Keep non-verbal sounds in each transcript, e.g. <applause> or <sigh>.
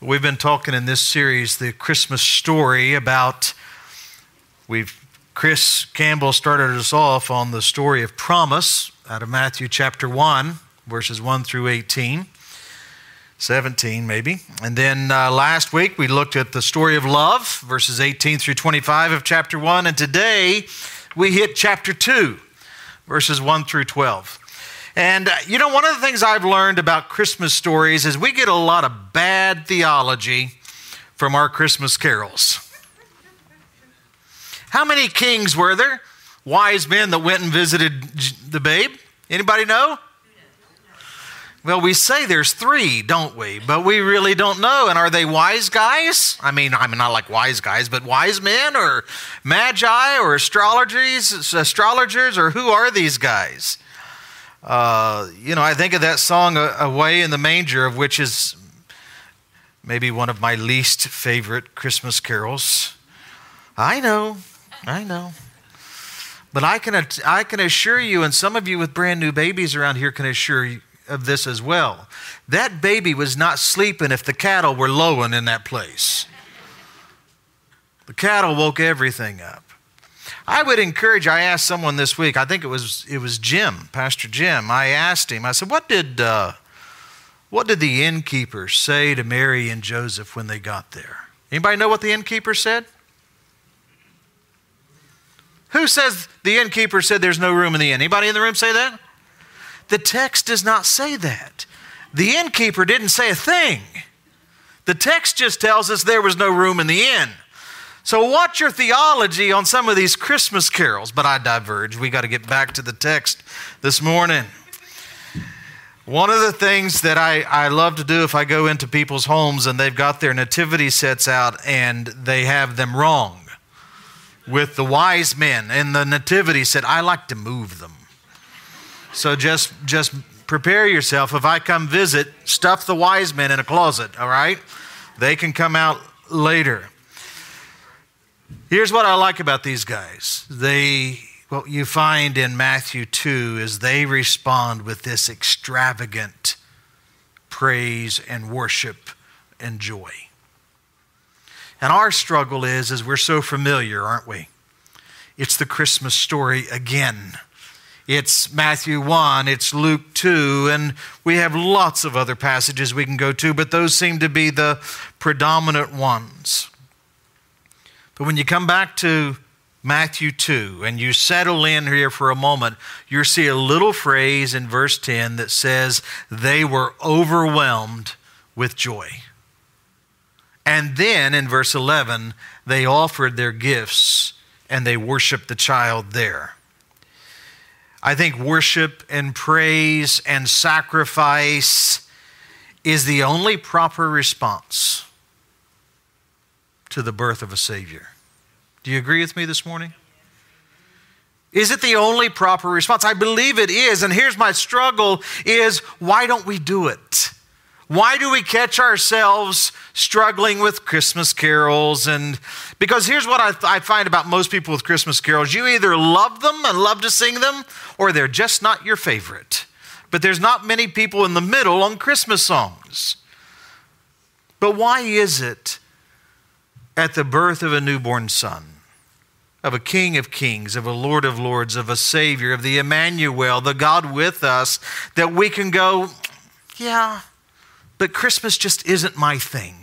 We've been talking in this series, the Christmas story, about we've Chris Campbell started us off on the story of promise out of Matthew chapter 1, verses 1 through 18, 17 maybe. And then uh, last week we looked at the story of love, verses 18 through 25 of chapter 1. And today we hit chapter 2, verses 1 through 12. And, uh, you know, one of the things I've learned about Christmas stories is we get a lot of bad theology from our Christmas carols. How many kings were there? Wise men that went and visited the babe? Anybody know? Well, we say there's three, don't we? But we really don't know. And are they wise guys? I mean, I mean, not like wise guys, but wise men or magi or astrologers, astrologers, or who are these guys? Uh, you know, I think of that song, Away in the Manger, of which is maybe one of my least favorite Christmas carols. I know, I know. But I can, I can assure you, and some of you with brand new babies around here can assure you of this as well. That baby was not sleeping if the cattle were lowing in that place. The cattle woke everything up. I would encourage, I asked someone this week, I think it was, it was Jim, Pastor Jim. I asked him, I said, what did, uh, what did the innkeeper say to Mary and Joseph when they got there? Anybody know what the innkeeper said? Who says the innkeeper said there's no room in the inn? Anybody in the room say that? The text does not say that. The innkeeper didn't say a thing. The text just tells us there was no room in the inn. So, watch your theology on some of these Christmas carols, but I diverge. We got to get back to the text this morning. One of the things that I, I love to do if I go into people's homes and they've got their nativity sets out and they have them wrong with the wise men and the nativity set, I like to move them. So just just prepare yourself. If I come visit, stuff the wise men in a closet, all right? They can come out later. Here's what I like about these guys. They, what you find in Matthew 2 is they respond with this extravagant praise and worship and joy. And our struggle is, is we're so familiar, aren't we? It's the Christmas story again. It's Matthew 1, it's Luke 2, and we have lots of other passages we can go to, but those seem to be the predominant ones. But when you come back to Matthew 2 and you settle in here for a moment, you'll see a little phrase in verse 10 that says, They were overwhelmed with joy. And then in verse 11, they offered their gifts and they worshiped the child there. I think worship and praise and sacrifice is the only proper response to the birth of a Savior. Do you agree with me this morning? Is it the only proper response? I believe it is. And here's my struggle is why don't we do it? Why do we catch ourselves struggling with Christmas carols? And because here's what I, I, find about most people with Christmas carols you either love them and love to sing them, or they're just not your favorite. But there's not many people in the middle on Christmas songs. But why is it at the birth of a newborn son, of a King of kings, of a Lord of lords, of a Savior, of the Emmanuel, the God with us, that we can go, yeah, but Christmas just isn't my thing.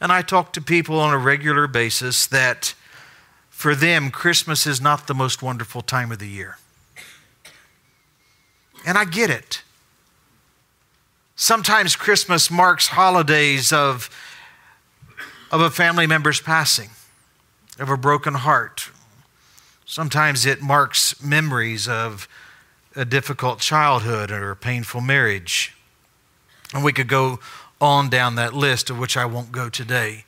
And I talk to people on a regular basis that for them, Christmas is not the most wonderful time of the year. And I get it. Sometimes Christmas marks holidays of of a family member's passing, of a broken heart. Sometimes it marks memories of a difficult childhood or a painful marriage. And we could go on down that list, of which I won't go today.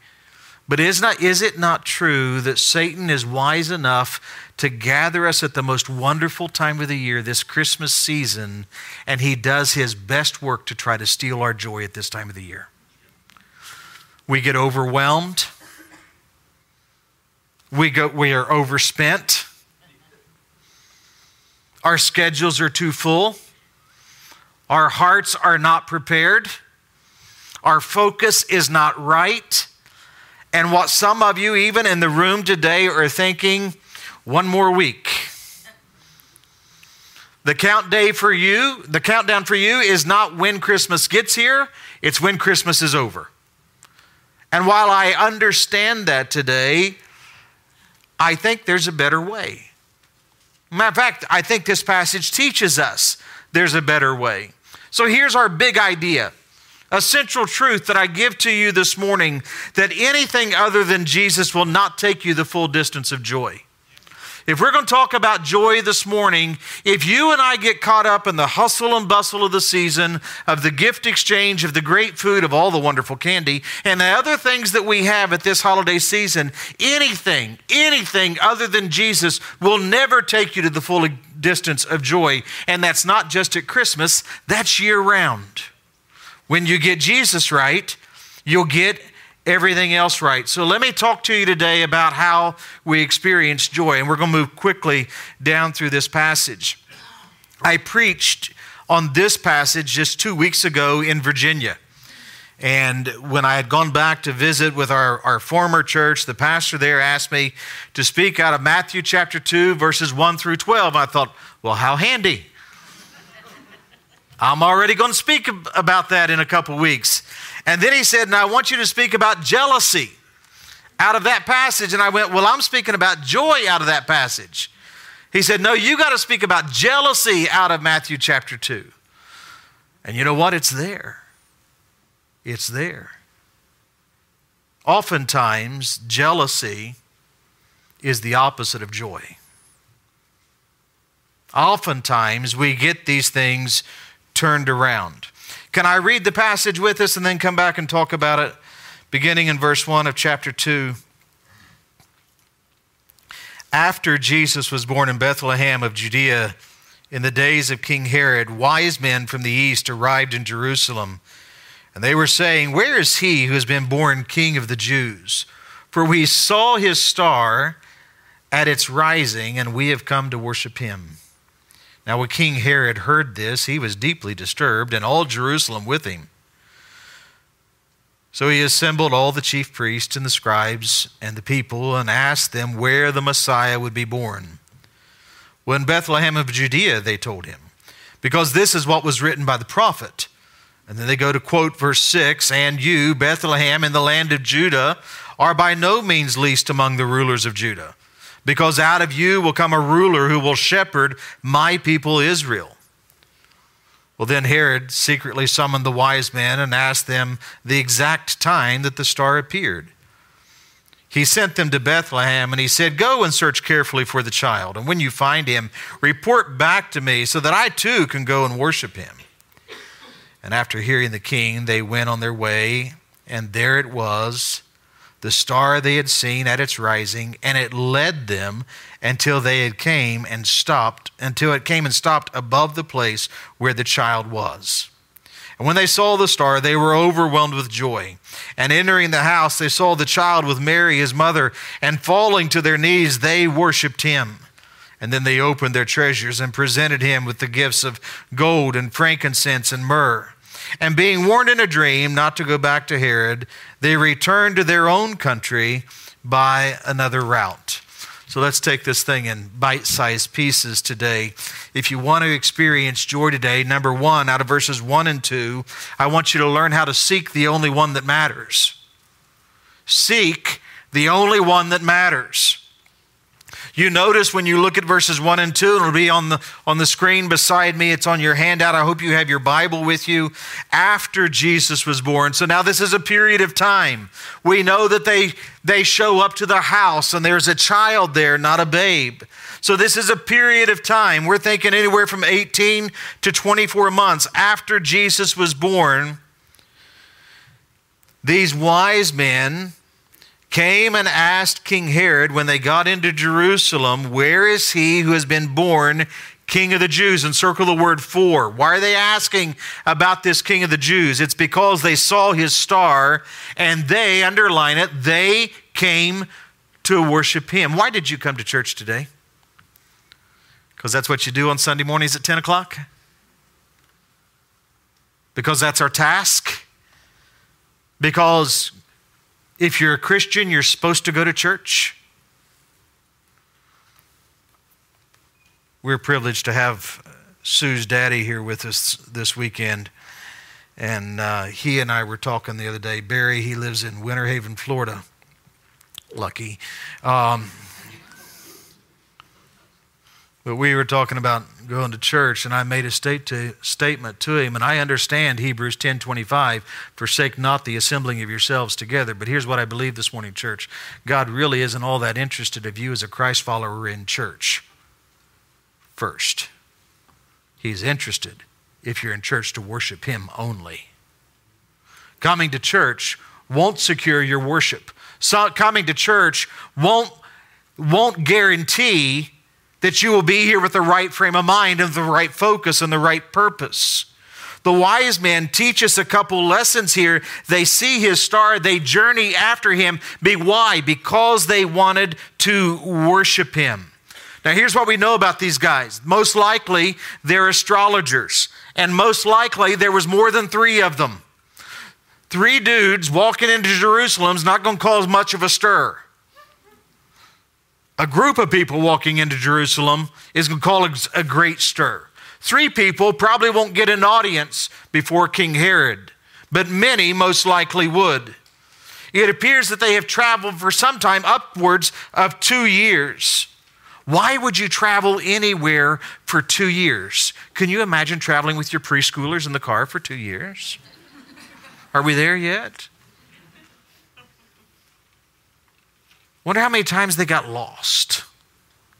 But is, not, is it not true that Satan is wise enough to gather us at the most wonderful time of the year, this Christmas season, and he does his best work to try to steal our joy at this time of the year? We get overwhelmed. We, go, we are overspent. Our schedules are too full. Our hearts are not prepared. Our focus is not right. And what some of you, even in the room today, are thinking one more week. The count day for you, the countdown for you is not when Christmas gets here, it's when Christmas is over. And while I understand that today, I think there's a better way. Matter of fact, I think this passage teaches us there's a better way. So here's our big idea a central truth that I give to you this morning that anything other than Jesus will not take you the full distance of joy. If we're going to talk about joy this morning, if you and I get caught up in the hustle and bustle of the season, of the gift exchange, of the great food, of all the wonderful candy, and the other things that we have at this holiday season, anything, anything other than Jesus will never take you to the full distance of joy. And that's not just at Christmas, that's year round. When you get Jesus right, you'll get everything else right. So let me talk to you today about how we experience joy. And we're going to move quickly down through this passage. I preached on this passage just two weeks ago in Virginia. And when I had gone back to visit with our, our former church, the pastor there asked me to speak out of Matthew chapter 2, verses 1 through 12. I thought, well, how handy. I'm already going to speak about that in a couple weeks. And then he said, Now I want you to speak about jealousy out of that passage. And I went, Well, I'm speaking about joy out of that passage. He said, No, you got to speak about jealousy out of Matthew chapter 2. And you know what? It's there. It's there. Oftentimes, jealousy is the opposite of joy. Oftentimes, we get these things turned around. Can I read the passage with us and then come back and talk about it? Beginning in verse 1 of chapter 2. After Jesus was born in Bethlehem of Judea in the days of King Herod, wise men from the east arrived in Jerusalem. And they were saying, Where is he who has been born king of the Jews? For we saw his star at its rising, and we have come to worship him. Now, when King Herod heard this, he was deeply disturbed, and all Jerusalem with him. So he assembled all the chief priests and the scribes and the people and asked them where the Messiah would be born. In Bethlehem of Judea, they told him, because this is what was written by the prophet. And then they go to quote verse 6 And you, Bethlehem, in the land of Judah, are by no means least among the rulers of Judah because out of you will come a ruler who will shepherd my people Israel. Well, then Herod secretly summoned the wise men and asked them the exact time that the star appeared. He sent them to Bethlehem and he said, Go and search carefully for the child, and when you find him, report back to me so that I too can go and worship him. And after hearing the king, they went on their way, and there it was the star they had seen at its rising, and it led them until they had came and stopped, until it came and stopped above the place where the child was. And when they saw the star, they were overwhelmed with joy. And entering the house, they saw the child with Mary, his mother, and falling to their knees, they worshiped him. And then they opened their treasures and presented him with the gifts of gold and frankincense and myrrh. And being warned in a dream not to go back to Herod, they returned to their own country by another route. So let's take this thing in bite sized pieces today. If you want to experience joy today, number one, out of verses one and two, I want you to learn how to seek the only one that matters. Seek the only one that matters. You notice when you look at verses 1 and 2, it'll be on the, on the screen beside me. It's on your handout. I hope you have your Bible with you. After Jesus was born. So now this is a period of time. We know that they, they show up to the house and there's a child there, not a babe. So this is a period of time. We're thinking anywhere from 18 to 24 months after Jesus was born. These wise men came and asked King Herod when they got into Jerusalem, Where is he who has been born King of the Jews? And circle the word for. Why are they asking about this King of the Jews? It's because they saw his star and they, underline it, they came to worship him. Why did you come to church today? Because that's what you do on Sunday mornings at 10 o'clock? Because that's our task? Because if you're a Christian, you're supposed to go to church. We're privileged to have Sue's daddy here with us this weekend. And uh, he and I were talking the other day. Barry, he lives in Winter Haven, Florida. Lucky. Um, but we were talking about going to church, and I made a state to, statement to him, and I understand Hebrews 10 25, forsake not the assembling of yourselves together. But here's what I believe this morning, church God really isn't all that interested of you as a Christ follower in church first. He's interested if you're in church to worship Him only. Coming to church won't secure your worship. So coming to church won't, won't guarantee that you will be here with the right frame of mind and the right focus and the right purpose. The wise men teach us a couple lessons here. They see his star, they journey after him. Be why? Because they wanted to worship him. Now, here's what we know about these guys. Most likely, they're astrologers, and most likely, there was more than three of them. Three dudes walking into Jerusalem is not going to cause much of a stir a group of people walking into Jerusalem is going to cause a great stir. Three people probably won't get an audience before King Herod, but many most likely would. It appears that they have traveled for some time, upwards of two years. Why would you travel anywhere for two years? Can you imagine traveling with your preschoolers in the car for two years? Are we there yet? Wonder how many times they got lost.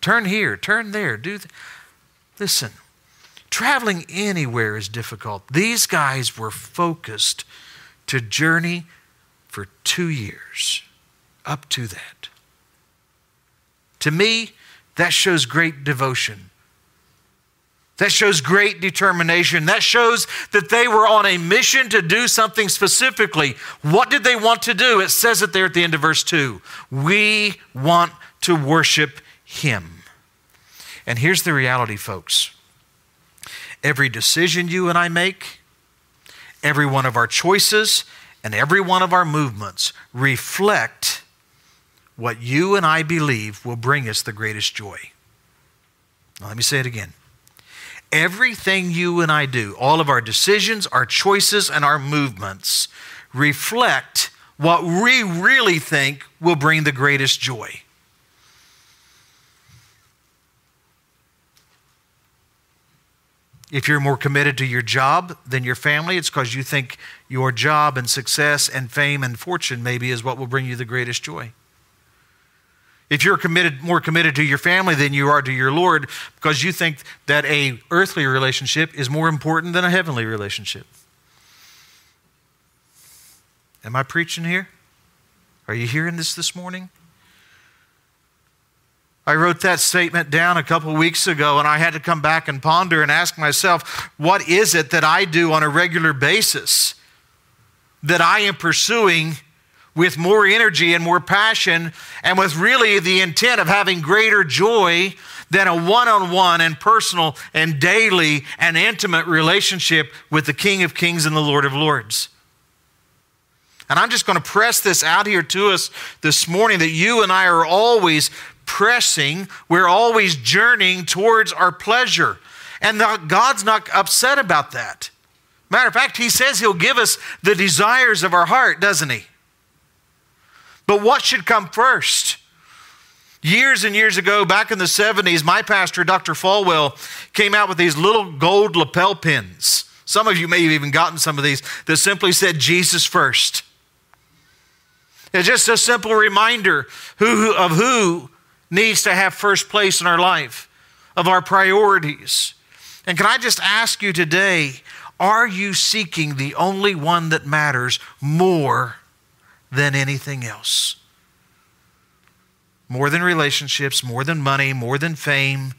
Turn here, turn there, do th- Listen, traveling anywhere is difficult. These guys were focused to journey for two years, up to that. To me, that shows great devotion. That shows great determination. That shows that they were on a mission to do something specifically. What did they want to do? It says it there at the end of verse 2. We want to worship Him. And here's the reality, folks every decision you and I make, every one of our choices, and every one of our movements reflect what you and I believe will bring us the greatest joy. Now, let me say it again. Everything you and I do, all of our decisions, our choices, and our movements reflect what we really think will bring the greatest joy. If you're more committed to your job than your family, it's because you think your job and success and fame and fortune maybe is what will bring you the greatest joy. If you're committed, more committed to your family than you are to your Lord, because you think that a earthly relationship is more important than a heavenly relationship. Am I preaching here? Are you hearing this this morning? I wrote that statement down a couple weeks ago, and I had to come back and ponder and ask myself, what is it that I do on a regular basis that I am pursuing with more energy and more passion and with really the intent of having greater joy than a one on one and personal and daily and intimate relationship with the King of Kings and the Lord of Lords. And I'm just going to press this out here to us this morning that you and I are always pressing, we're always journeying towards our pleasure. And God's not upset about that. Matter of fact, He says He'll give us the desires of our heart, doesn't He? But what should come first? Years and years ago, back in the 70s, my pastor, Dr. Falwell, came out with these little gold lapel pins. Some of you may have even gotten some of these that simply said Jesus first. It's just a simple reminder who, of who needs to have first place in our life, of our priorities. And can I just ask you today, are you seeking the only one that matters more than anything else. More than relationships, more than money, more than fame,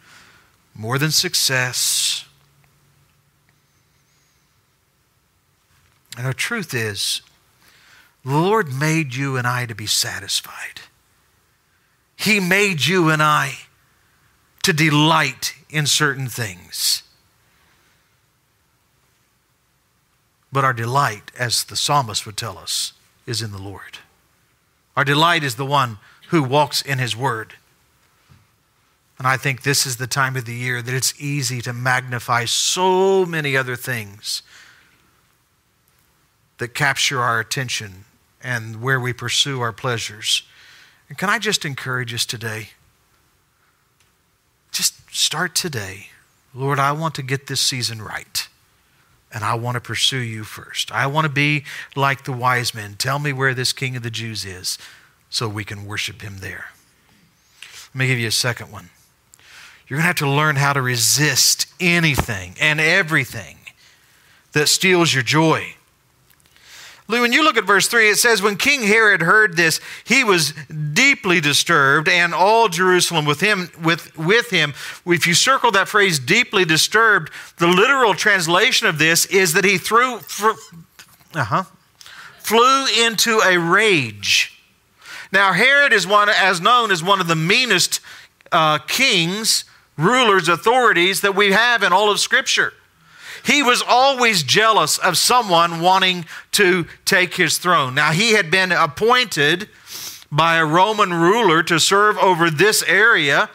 more than success. And the truth is, the Lord made you and I to be satisfied. He made you and I to delight in certain things. But our delight, as the psalmist would tell us, is in the Lord. Our delight is the one who walks in his word. And I think this is the time of the year that it's easy to magnify so many other things that capture our attention and where we pursue our pleasures. And can I just encourage us today? Just start today. Lord, I want to get this season right. And I want to pursue you first. I want to be like the wise men. Tell me where this king of the Jews is so we can worship him there. Let me give you a second one. You're going to have to learn how to resist anything and everything that steals your joy. When you look at verse 3, it says, When King Herod heard this, he was deeply disturbed, and all Jerusalem with him. With, with him. If you circle that phrase, deeply disturbed, the literal translation of this is that he threw, uh-huh, flew into a rage. Now, Herod is one, as known as one of the meanest uh, kings rulers, authorities that we have in all of Scripture. He was always jealous of someone wanting to take his throne. Now, he had been appointed by a Roman ruler to serve over this area.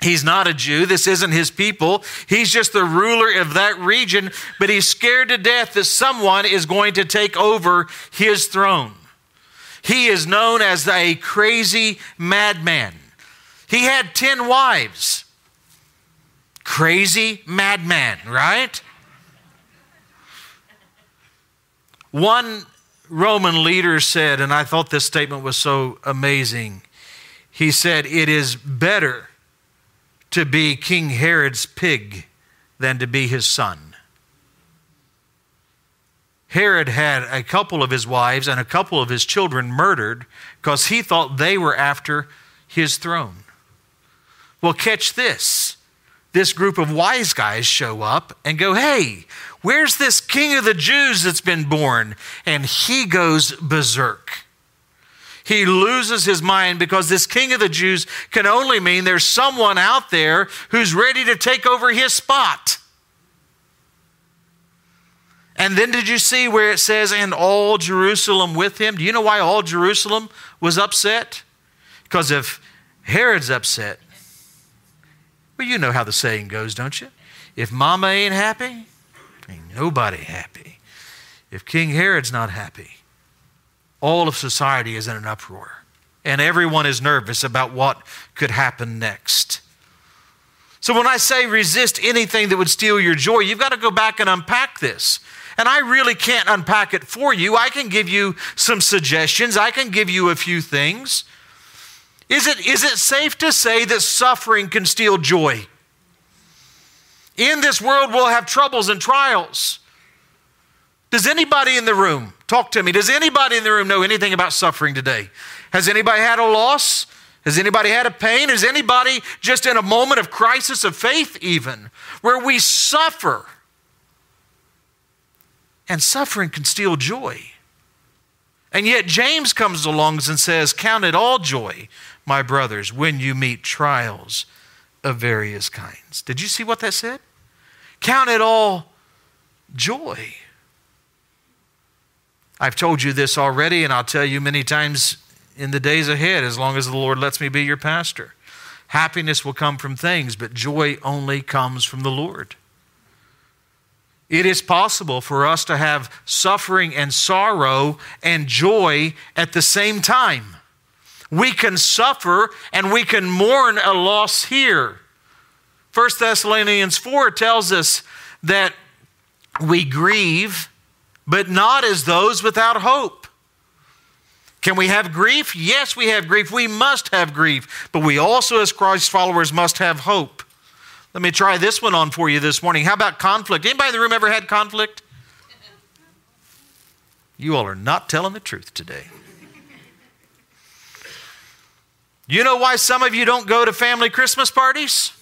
He's not a Jew. This isn't his people. He's just the ruler of that region, but he's scared to death that someone is going to take over his throne. He is known as a crazy madman. He had 10 wives crazy madman, right? One Roman leader said, and I thought this statement was so amazing. He said, It is better to be King Herod's pig than to be his son. Herod had a couple of his wives and a couple of his children murdered because he thought they were after his throne. Well, catch this this group of wise guys show up and go, Hey, where's this king of the Jews that's been born? And he goes berserk. He loses his mind because this king of the Jews can only mean there's someone out there who's ready to take over his spot. And then did you see where it says, and all Jerusalem with him? Do you know why all Jerusalem was upset? Because if Herod's upset, well, you know how the saying goes, don't you? If mama ain't happy, ain't nobody happy. If King Herod's not happy, all of society is in an uproar. And everyone is nervous about what could happen next. So when I say resist anything that would steal your joy, you've got to go back and unpack this. And I really can't unpack it for you. I can give you some suggestions, I can give you a few things. Is it, is it safe to say that suffering can steal joy? In this world, we'll have troubles and trials. Does anybody in the room, talk to me, does anybody in the room know anything about suffering today? Has anybody had a loss? Has anybody had a pain? Is anybody just in a moment of crisis of faith, even, where we suffer? And suffering can steal joy. And yet, James comes along and says, Count it all joy my brothers, when you meet trials of various kinds. Did you see what that said? Count it all joy. I've told you this already, and I'll tell you many times in the days ahead, as long as the Lord lets me be your pastor. Happiness will come from things, but joy only comes from the Lord. It is possible for us to have suffering and sorrow and joy at the same time. We can suffer and we can mourn a loss here. 1 Thessalonians 4 tells us that we grieve, but not as those without hope. Can we have grief? Yes, we have grief. We must have grief. But we also, as Christ followers, must have hope. Let me try this one on for you this morning. How about conflict? Anybody in the room ever had conflict? You all are not telling the truth today. You know why some of you don't go to family Christmas parties?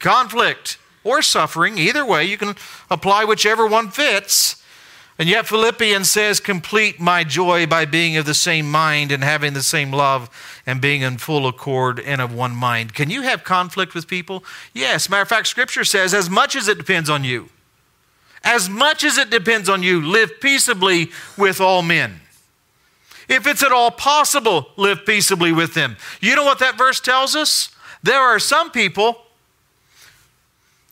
Conflict or suffering. Either way, you can apply whichever one fits. And yet, Philippians says, Complete my joy by being of the same mind and having the same love and being in full accord and of one mind. Can you have conflict with people? Yes. Matter of fact, Scripture says, As much as it depends on you, as much as it depends on you, live peaceably with all men. If it's at all possible, live peaceably with them. You know what that verse tells us? There are some people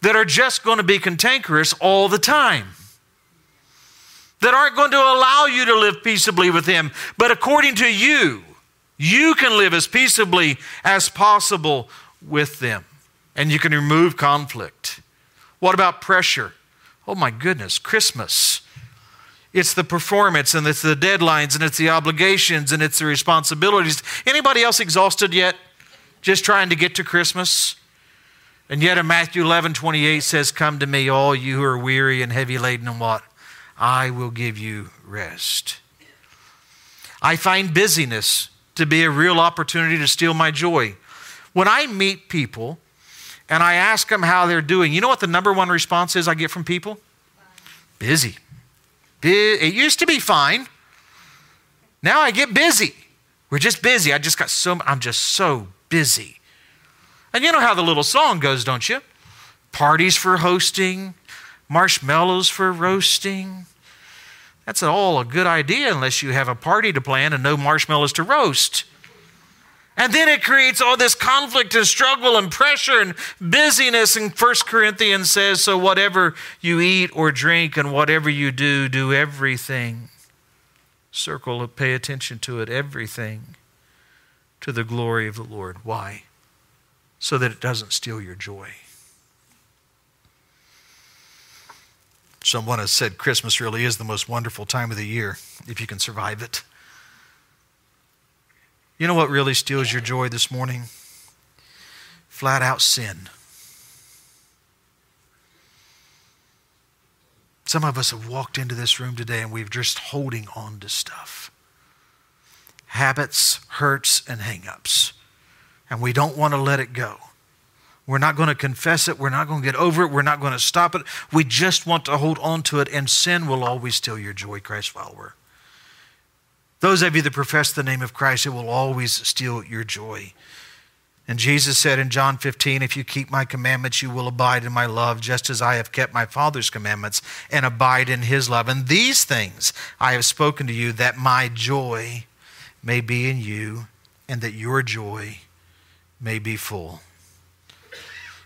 that are just going to be cantankerous all the time, that aren't going to allow you to live peaceably with them. But according to you, you can live as peaceably as possible with them, and you can remove conflict. What about pressure? Oh my goodness, Christmas. It's the performance and it's the deadlines and it's the obligations and it's the responsibilities. Anybody else exhausted yet? Just trying to get to Christmas? And yet in Matthew 11, 28 says, Come to me, all you who are weary and heavy laden, and what? I will give you rest. I find busyness to be a real opportunity to steal my joy. When I meet people and I ask them how they're doing, you know what the number one response is I get from people? Busy. It used to be fine. Now I get busy. We're just busy. I just got so, I'm just so busy. And you know how the little song goes, don't you? Parties for hosting, marshmallows for roasting. That's all a good idea unless you have a party to plan and no marshmallows to roast. And then it creates all this conflict and struggle and pressure and busyness. And First Corinthians says, So whatever you eat or drink and whatever you do, do everything. Circle, pay attention to it, everything to the glory of the Lord. Why? So that it doesn't steal your joy. Someone has said Christmas really is the most wonderful time of the year if you can survive it. You know what really steals your joy this morning? Flat out sin. Some of us have walked into this room today and we've just holding on to stuff. Habits, hurts, and hangups. And we don't want to let it go. We're not going to confess it. We're not going to get over it. We're not going to stop it. We just want to hold on to it, and sin will always steal your joy, Christ follower. Those of you that profess the name of Christ, it will always steal your joy. And Jesus said in John 15, If you keep my commandments, you will abide in my love, just as I have kept my Father's commandments and abide in his love. And these things I have spoken to you, that my joy may be in you, and that your joy may be full.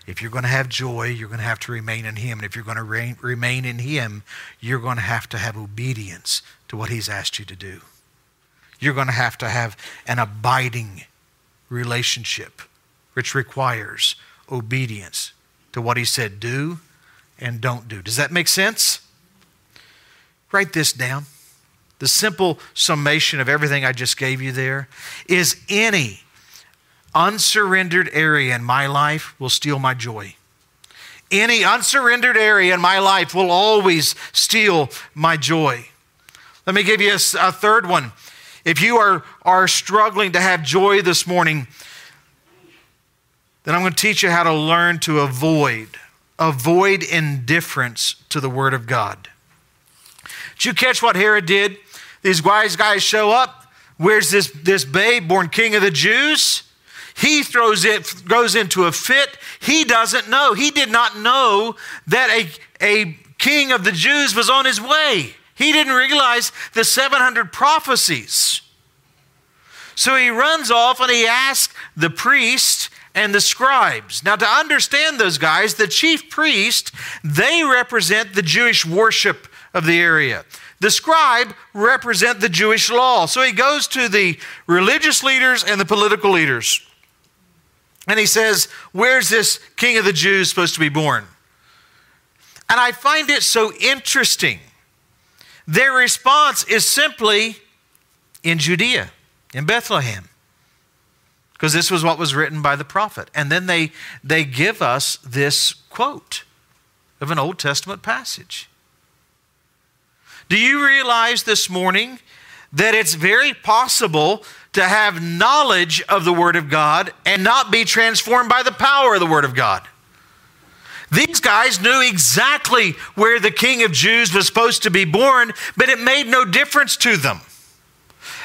If you're going to have joy, you're going to have to remain in him. And if you're going to remain in him, you're going to have to have obedience to what he's asked you to do you're going to have to have an abiding relationship, which requires obedience to what he said do and don't do. Does that make sense? Write this down. The simple summation of everything I just gave you there is any unsurrendered area in my life will steal my joy. Any unsurrendered area in my life will always steal my joy. Let me give you a, a third one. If you are, are struggling to have joy this morning, then I'm going to teach you how to learn to avoid, avoid indifference to the Word of God. Did you catch what Herod did? These wise guys show up. Where's this, this babe born king of the Jews? He throws it, goes into a fit. He doesn't know. He did not know that a, a king of the Jews was on his way. He didn't realize the 700 prophecies. So he runs off and he asks the priest and the scribes. Now, to understand those guys, the chief priest, they represent the Jewish worship of the area. The scribe represent the Jewish law. So he goes to the religious leaders and the political leaders. And he says, Where's this king of the Jews supposed to be born? And I find it so interesting their response is simply in Judea, in Bethlehem. Because this was what was written by the prophet. And then they, they give us this quote of an Old Testament passage. Do you realize this morning that it's very possible to have knowledge of the Word of God and not be transformed by the power of the Word of God? These guys knew exactly where the king of Jews was supposed to be born, but it made no difference to them.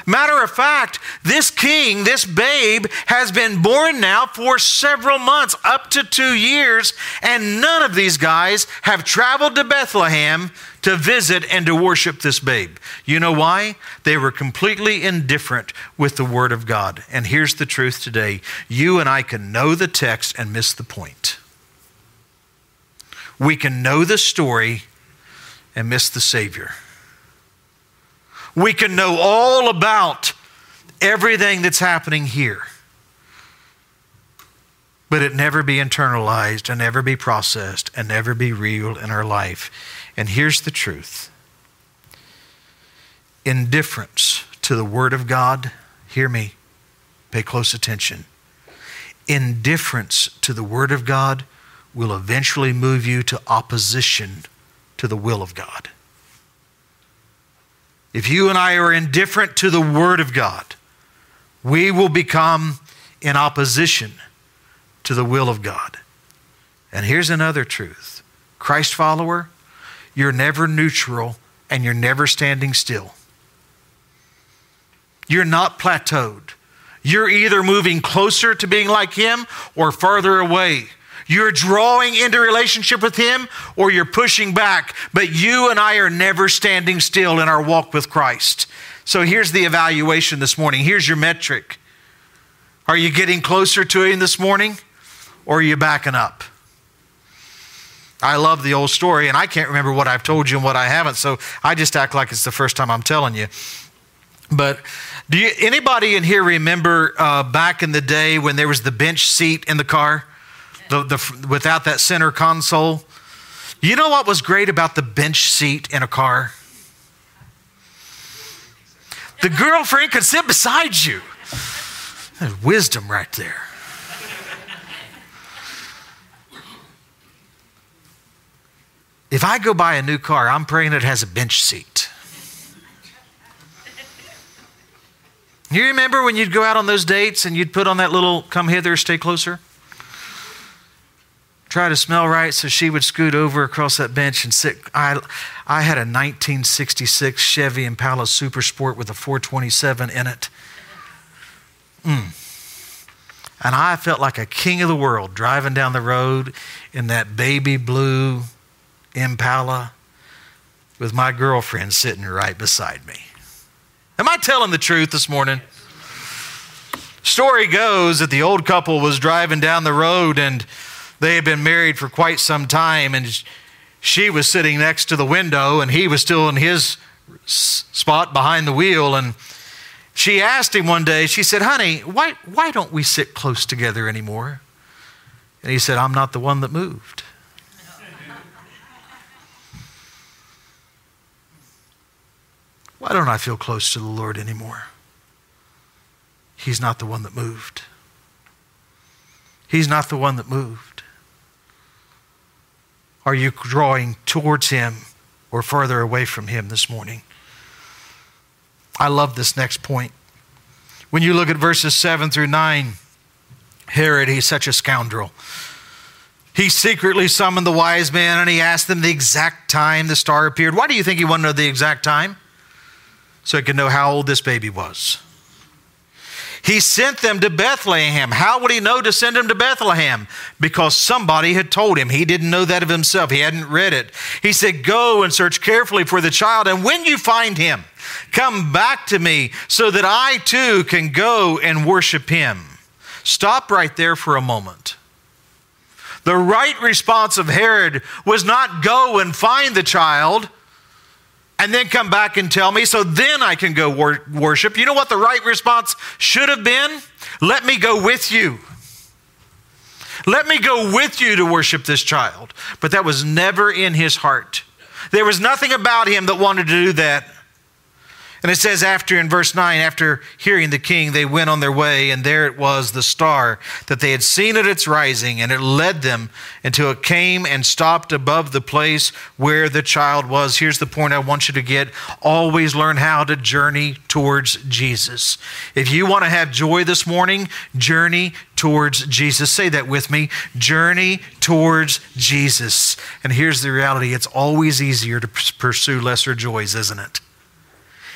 Matter of fact, this king, this babe, has been born now for several months, up to two years, and none of these guys have traveled to Bethlehem to visit and to worship this babe. You know why? They were completely indifferent with the Word of God. And here's the truth today you and I can know the text and miss the point. We can know the story and miss the Savior. We can know all about everything that's happening here, but it never be internalized and never be processed and never be real in our life. And here's the truth indifference to the Word of God, hear me, pay close attention. Indifference to the Word of God will eventually move you to opposition to the will of God. If you and I are indifferent to the Word of God, we will become in opposition to the will of God. And here's another truth Christ follower, you're never neutral and you're never standing still. You're not plateaued. You're either moving closer to being like Him or further away. You're drawing into relationship with Him or you're pushing back. But you and I are never standing still in our walk with Christ. So here's the evaluation this morning. Here's your metric. Are you getting closer to Him this morning or are you backing up? I love the old story, and I can't remember what I've told you and what I haven't, so I just act like it's the first time I'm telling you. But do you, anybody in here remember uh, back in the day when there was the bench seat in the car? The, the, without that center console. You know what was great about the bench seat in a car? The girlfriend could sit beside you. There's wisdom right there. If I go buy a new car, I'm praying it has a bench seat. You remember when you'd go out on those dates and you'd put on that little come hither, stay closer? Try to smell right so she would scoot over across that bench and sit. I, I had a 1966 Chevy Impala Super Sport with a 427 in it. Mm. And I felt like a king of the world driving down the road in that baby blue Impala with my girlfriend sitting right beside me. Am I telling the truth this morning? Story goes that the old couple was driving down the road and they had been married for quite some time, and she was sitting next to the window, and he was still in his spot behind the wheel. And she asked him one day, she said, Honey, why, why don't we sit close together anymore? And he said, I'm not the one that moved. <laughs> Why don't I feel close to the Lord anymore? He's not the one that moved. He's not the one that moved. Are you drawing towards Him or further away from Him this morning? I love this next point. When you look at verses 7 through 9, Herod, he's such a scoundrel. He secretly summoned the wise men and he asked them the exact time the star appeared. Why do you think he wanted to know the exact time? So he could know how old this baby was. He sent them to Bethlehem. How would he know to send them to Bethlehem? Because somebody had told him. He didn't know that of himself, he hadn't read it. He said, Go and search carefully for the child, and when you find him, come back to me so that I too can go and worship him. Stop right there for a moment. The right response of Herod was not go and find the child and then come back and tell me so then I can go wor- worship. You know what the right response should have been? Let me go with you. Let me go with you to worship this child. But that was never in his heart. There was nothing about him that wanted to do that. And it says, after in verse 9, after hearing the king, they went on their way, and there it was, the star that they had seen at its rising, and it led them until it came and stopped above the place where the child was. Here's the point I want you to get always learn how to journey towards Jesus. If you want to have joy this morning, journey towards Jesus. Say that with me journey towards Jesus. And here's the reality it's always easier to pursue lesser joys, isn't it?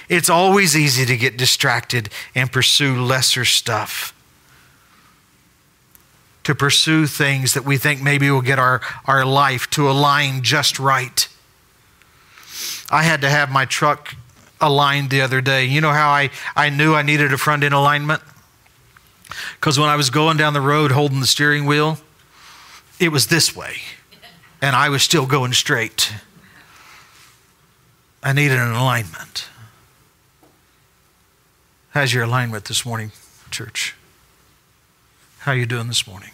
It's always easy to get distracted and pursue lesser stuff. To pursue things that we think maybe will get our, our life to align just right. I had to have my truck aligned the other day. You know how I, I knew I needed a front end alignment? Because when I was going down the road holding the steering wheel, it was this way, and I was still going straight. I needed an alignment. How's your alignment this morning, church? How are you doing this morning?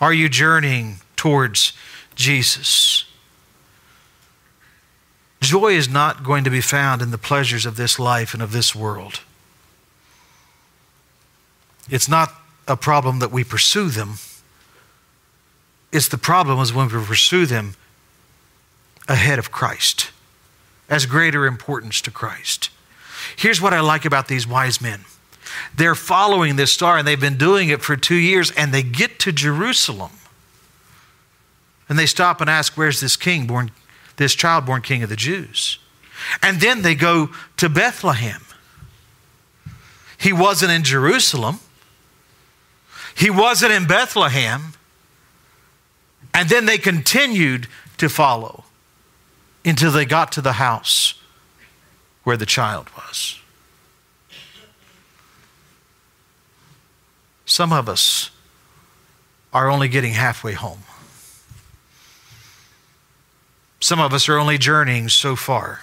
Are you journeying towards Jesus? Joy is not going to be found in the pleasures of this life and of this world. It's not a problem that we pursue them. It's the problem is when we pursue them ahead of Christ, as greater importance to Christ. Here's what I like about these wise men they're following this star, and they've been doing it for two years, and they get to Jerusalem. And they stop and ask, Where's this king born, this child born king of the Jews? And then they go to Bethlehem. He wasn't in Jerusalem. He wasn't in Bethlehem. And then they continued to follow until they got to the house where the child was. Some of us are only getting halfway home. Some of us are only journeying so far.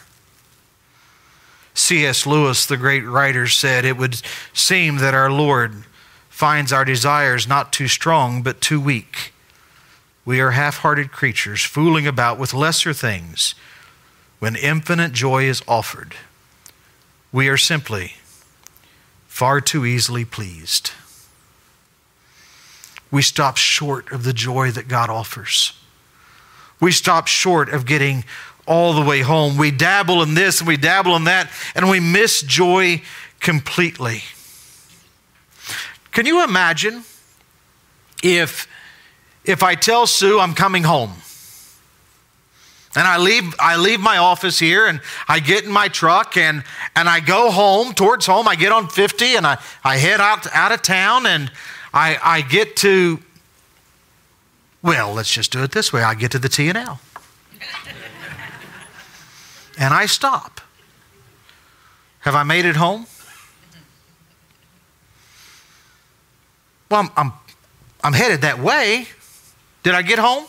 C.S. Lewis, the great writer, said, It would seem that our Lord finds our desires not too strong, but too weak. We are half hearted creatures, fooling about with lesser things when infinite joy is offered. We are simply far too easily pleased. We stop short of the joy that God offers. We stop short of getting all the way home. We dabble in this and we dabble in that, and we miss joy completely. Can you imagine if, if I tell Sue I'm coming home? And I leave, I leave my office here and I get in my truck and, and I go home, towards home. I get on 50 and I, I head out, out of town and I, I get to, well, let's just do it this way. I get to the T&L. <laughs> and I stop. Have I made it home? Well, I'm, I'm, I'm headed that way. Did I get home?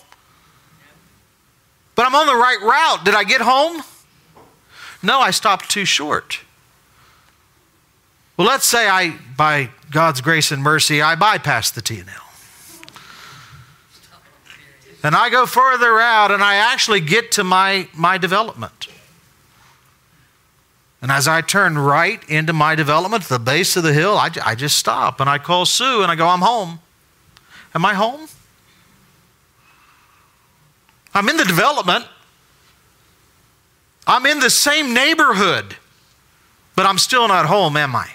But I'm on the right route. Did I get home? No, I stopped too short. Well, let's say I, by God's grace and mercy, I bypass the T&L. And I go further out and I actually get to my, my development. And as I turn right into my development, the base of the hill, I, I just stop and I call Sue and I go, I'm home. Am I home? I'm in the development. I'm in the same neighborhood, but I'm still not home, am I?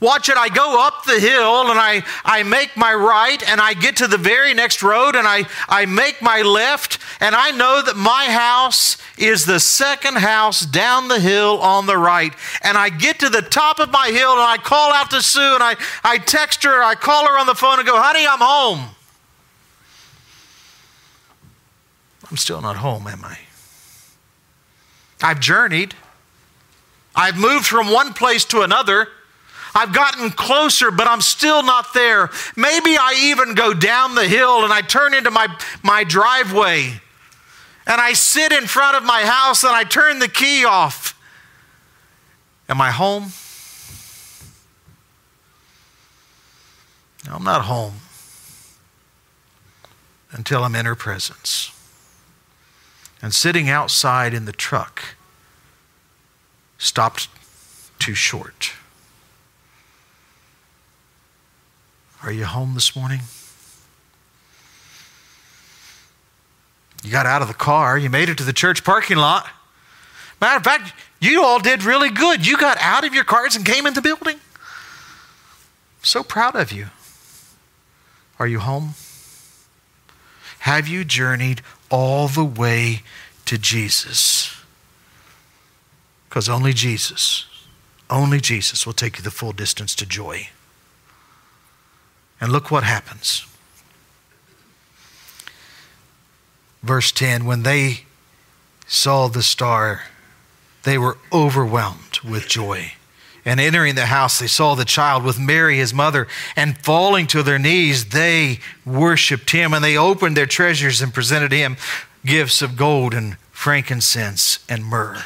Watch it. I go up the hill and I, I make my right and I get to the very next road and I, I make my left and I know that my house is the second house down the hill on the right. And I get to the top of my hill and I call out to Sue and I, I text her, I call her on the phone and go, honey, I'm home. I'm still not home, am I? I've journeyed. I've moved from one place to another. I've gotten closer, but I'm still not there. Maybe I even go down the hill and I turn into my, my driveway and I sit in front of my house and I turn the key off. Am I home? No, I'm not home until I'm in her presence. And sitting outside in the truck stopped too short. Are you home this morning? You got out of the car, you made it to the church parking lot. Matter of fact, you all did really good. You got out of your cars and came in the building. So proud of you. Are you home? Have you journeyed all the way to Jesus? Because only Jesus, only Jesus will take you the full distance to joy. And look what happens. Verse 10 When they saw the star, they were overwhelmed with joy. And entering the house, they saw the child with Mary, his mother, and falling to their knees, they worshiped him. And they opened their treasures and presented him gifts of gold and frankincense and myrrh.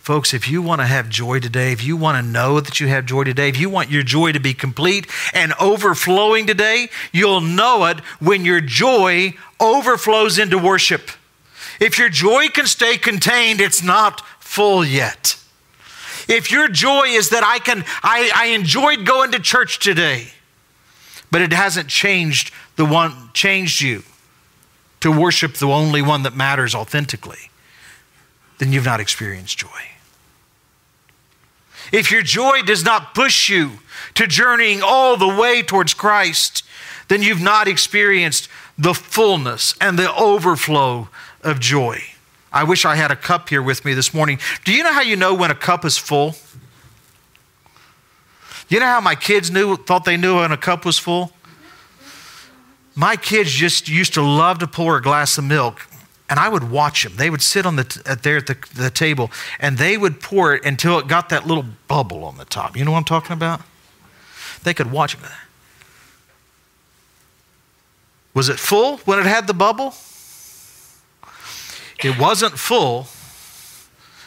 Folks, if you want to have joy today, if you want to know that you have joy today, if you want your joy to be complete and overflowing today, you'll know it when your joy overflows into worship. If your joy can stay contained, it's not full yet. If your joy is that I can, I, I enjoyed going to church today, but it hasn't changed the one, changed you to worship the only one that matters authentically, then you've not experienced joy. If your joy does not push you to journeying all the way towards Christ, then you've not experienced the fullness and the overflow of joy. I wish I had a cup here with me this morning. Do you know how you know when a cup is full? You know how my kids knew thought they knew when a cup was full? My kids just used to love to pour a glass of milk, and I would watch them. They would sit on the at there at the, the table, and they would pour it until it got that little bubble on the top. You know what I'm talking about? They could watch it. Was it full when it had the bubble? It wasn't full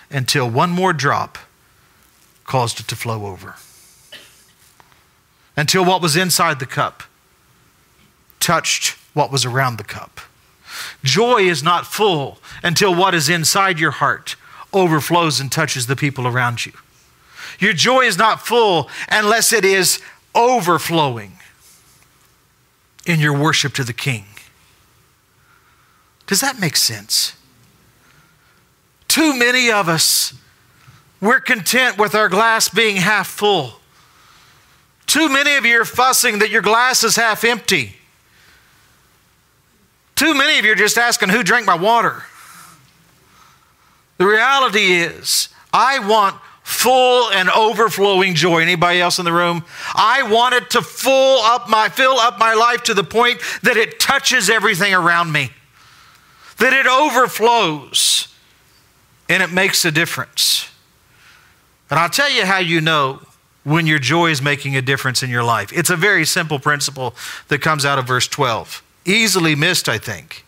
until one more drop caused it to flow over. Until what was inside the cup touched what was around the cup. Joy is not full until what is inside your heart overflows and touches the people around you. Your joy is not full unless it is overflowing in your worship to the King. Does that make sense? Too many of us, we're content with our glass being half full. Too many of you are fussing that your glass is half empty. Too many of you are just asking who drank my water. The reality is, I want full and overflowing joy. Anybody else in the room? I want it to full up my fill up my life to the point that it touches everything around me. That it overflows and it makes a difference. And I'll tell you how you know when your joy is making a difference in your life. It's a very simple principle that comes out of verse 12. Easily missed, I think.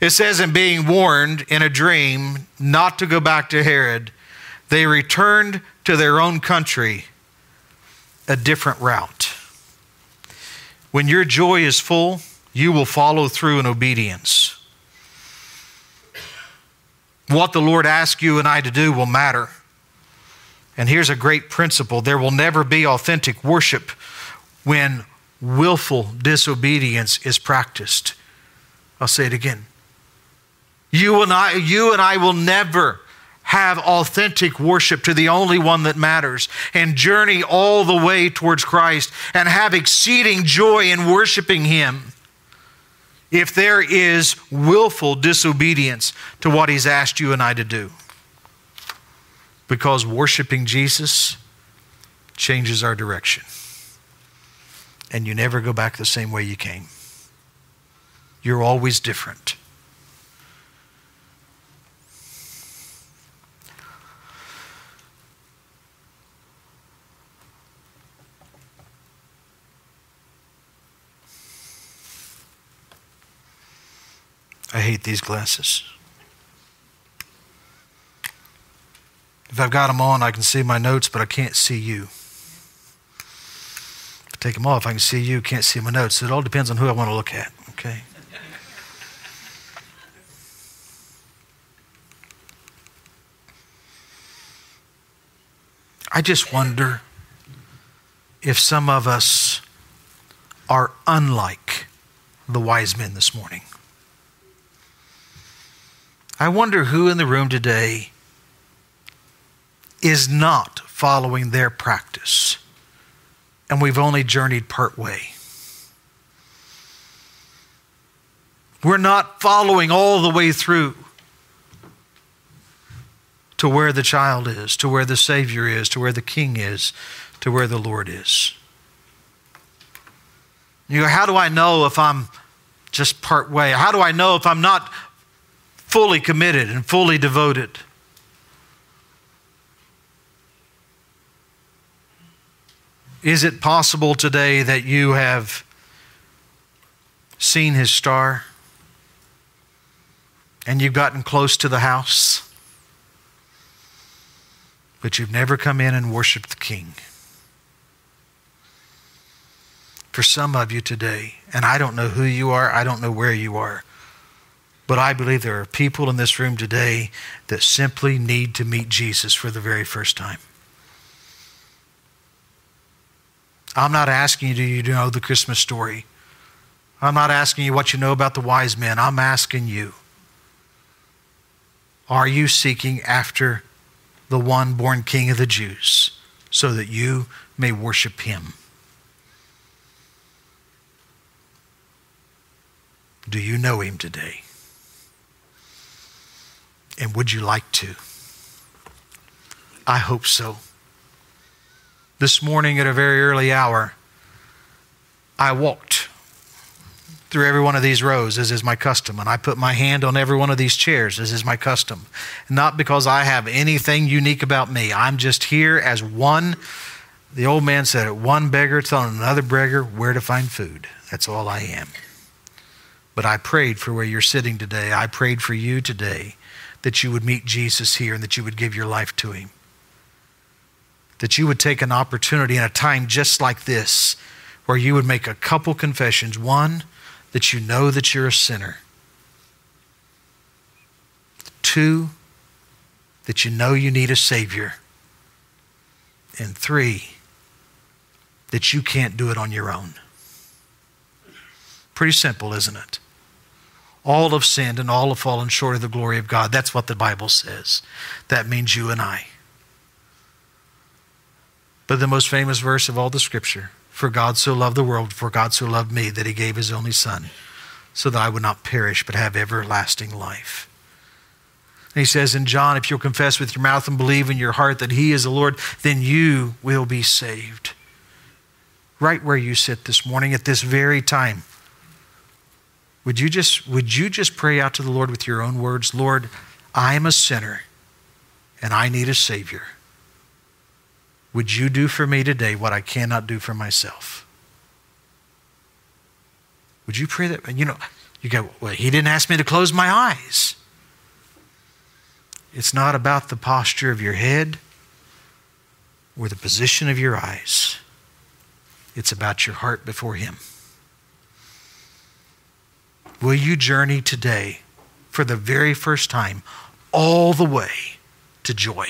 It says, in being warned in a dream not to go back to Herod, they returned to their own country a different route. When your joy is full, you will follow through in obedience. What the Lord asks you and I to do will matter. And here's a great principle there will never be authentic worship when willful disobedience is practiced. I'll say it again. You and I, you and I will never have authentic worship to the only one that matters and journey all the way towards Christ and have exceeding joy in worshiping Him if there is willful disobedience to what He's asked you and I to do. Because worshiping Jesus changes our direction. And you never go back the same way you came. You're always different. I hate these glasses. If I've got them on, I can see my notes, but I can't see you. If I take them off, I can see you, can't see my notes. It all depends on who I want to look at, okay? I just wonder if some of us are unlike the wise men this morning. I wonder who in the room today is not following their practice, and we've only journeyed part way. We're not following all the way through to where the child is, to where the Savior is, to where the King is, to where the Lord is. You go, how do I know if I'm just part way? How do I know if I'm not fully committed and fully devoted? Is it possible today that you have seen his star and you've gotten close to the house, but you've never come in and worshiped the King? For some of you today, and I don't know who you are, I don't know where you are, but I believe there are people in this room today that simply need to meet Jesus for the very first time. I'm not asking you, do you know the Christmas story? I'm not asking you what you know about the wise men. I'm asking you, are you seeking after the one born King of the Jews so that you may worship him? Do you know him today? And would you like to? I hope so this morning at a very early hour, I walked through every one of these rows, as is my custom, and I put my hand on every one of these chairs, as is my custom. Not because I have anything unique about me. I'm just here as one, the old man said it, one beggar telling another beggar where to find food. That's all I am. But I prayed for where you're sitting today. I prayed for you today that you would meet Jesus here and that you would give your life to him that you would take an opportunity in a time just like this where you would make a couple confessions. One, that you know that you're a sinner. Two, that you know you need a Savior. And three, that you can't do it on your own. Pretty simple, isn't it? All have sinned and all have fallen short of the glory of God. That's what the Bible says. That means you and I. But the most famous verse of all the scripture For God so loved the world, for God so loved me, that he gave his only Son, so that I would not perish, but have everlasting life. And he says in John, If you'll confess with your mouth and believe in your heart that he is the Lord, then you will be saved. Right where you sit this morning at this very time. Would you just, would you just pray out to the Lord with your own words? Lord, I am a sinner and I need a Savior. Would you do for me today what I cannot do for myself? Would you pray that? You know, you go, well, he didn't ask me to close my eyes. It's not about the posture of your head or the position of your eyes, it's about your heart before him. Will you journey today for the very first time all the way to joy?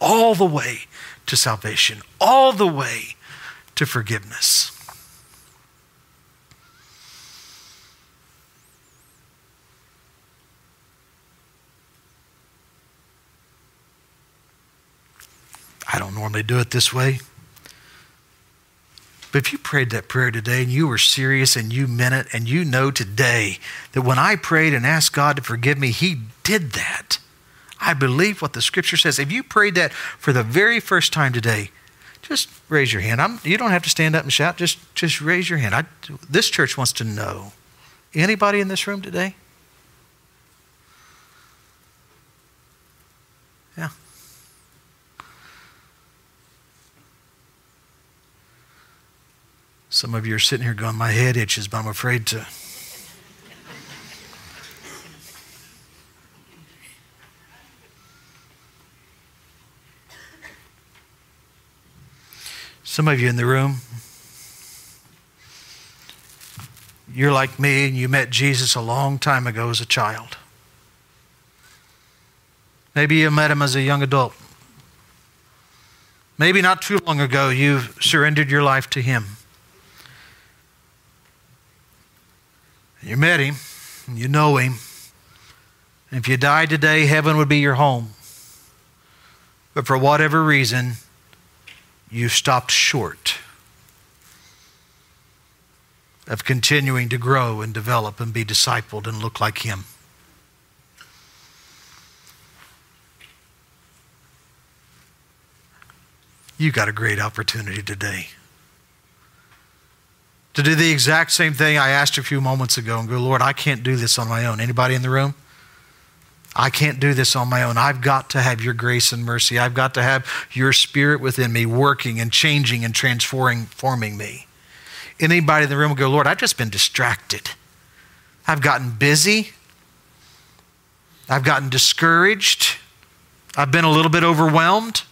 All the way to salvation, all the way to forgiveness. I don't normally do it this way. But if you prayed that prayer today and you were serious and you meant it, and you know today that when I prayed and asked God to forgive me, He did that. I believe what the scripture says. If you prayed that for the very first time today, just raise your hand. I'm, you don't have to stand up and shout. Just, just raise your hand. I, this church wants to know. Anybody in this room today? Yeah. Some of you are sitting here going, My head itches, but I'm afraid to. Some of you in the room, you're like me and you met Jesus a long time ago as a child. Maybe you met him as a young adult. Maybe not too long ago you surrendered your life to him. You met him, you know him. And if you died today, heaven would be your home. But for whatever reason, you stopped short of continuing to grow and develop and be discipled and look like him. You got a great opportunity today to do the exact same thing I asked a few moments ago and go, Lord, I can't do this on my own. Anybody in the room? I can't do this on my own. I've got to have your grace and mercy. I've got to have your spirit within me working and changing and transforming me. Anybody in the room will go, Lord, I've just been distracted. I've gotten busy. I've gotten discouraged. I've been a little bit overwhelmed.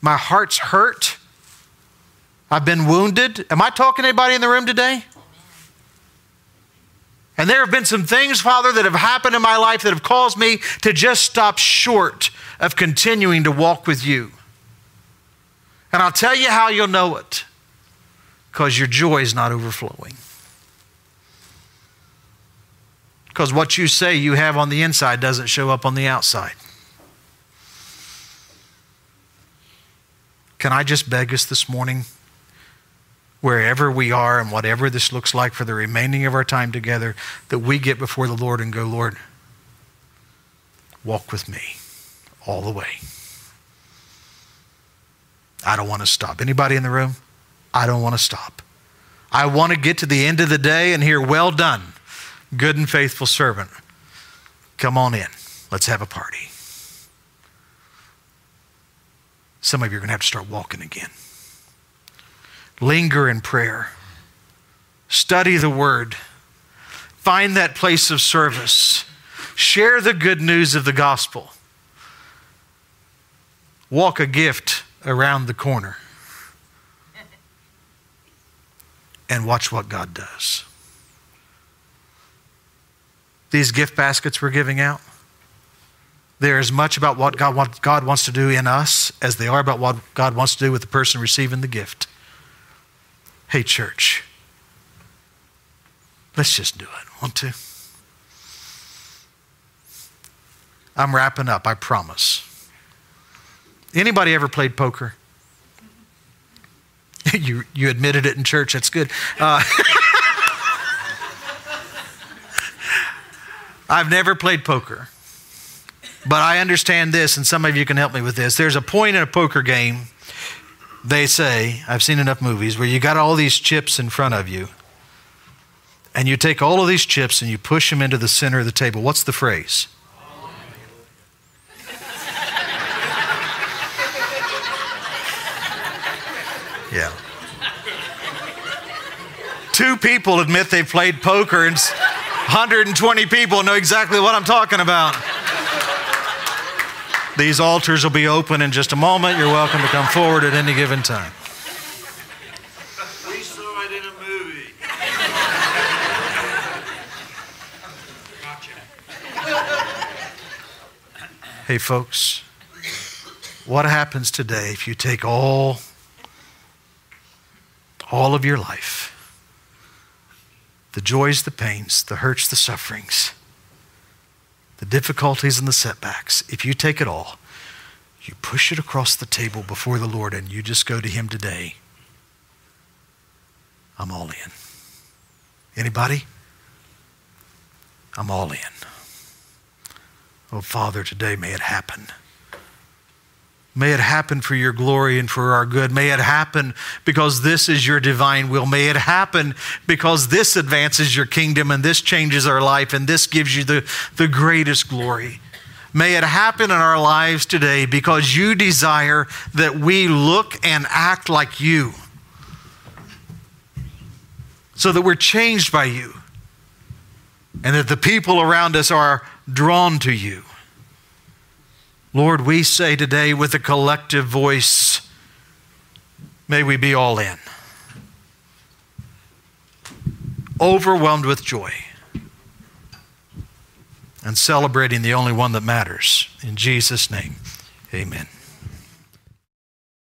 My heart's hurt. I've been wounded. Am I talking to anybody in the room today? And there have been some things, Father, that have happened in my life that have caused me to just stop short of continuing to walk with you. And I'll tell you how you'll know it because your joy is not overflowing. Because what you say you have on the inside doesn't show up on the outside. Can I just beg us this morning? Wherever we are and whatever this looks like for the remaining of our time together, that we get before the Lord and go, Lord, walk with me all the way. I don't want to stop. Anybody in the room? I don't want to stop. I want to get to the end of the day and hear, well done, good and faithful servant. Come on in. Let's have a party. Some of you are going to have to start walking again. Linger in prayer. Study the word. Find that place of service. Share the good news of the gospel. Walk a gift around the corner. And watch what God does. These gift baskets we're giving out, they're as much about what God, what God wants to do in us as they are about what God wants to do with the person receiving the gift. Hey, church, let's just do it. Want to? I'm wrapping up, I promise. Anybody ever played poker? <laughs> you, you admitted it in church, that's good. Uh, <laughs> I've never played poker, but I understand this, and some of you can help me with this. There's a point in a poker game they say, I've seen enough movies where you got all these chips in front of you, and you take all of these chips and you push them into the center of the table. What's the phrase? <laughs> Yeah. Two people admit they've played poker, and 120 people know exactly what I'm talking about. These altars will be open in just a moment. You're welcome to come forward at any given time. We saw it in a movie. Gotcha. Hey, folks, what happens today if you take all, all of your life, the joys, the pains, the hurts, the sufferings, the difficulties and the setbacks, if you take it all, you push it across the table before the Lord and you just go to Him today. I'm all in. Anybody? I'm all in. Oh, Father, today may it happen. May it happen for your glory and for our good. May it happen because this is your divine will. May it happen because this advances your kingdom and this changes our life and this gives you the, the greatest glory. May it happen in our lives today because you desire that we look and act like you so that we're changed by you and that the people around us are drawn to you. Lord, we say today with a collective voice, may we be all in. Overwhelmed with joy and celebrating the only one that matters. In Jesus' name, amen.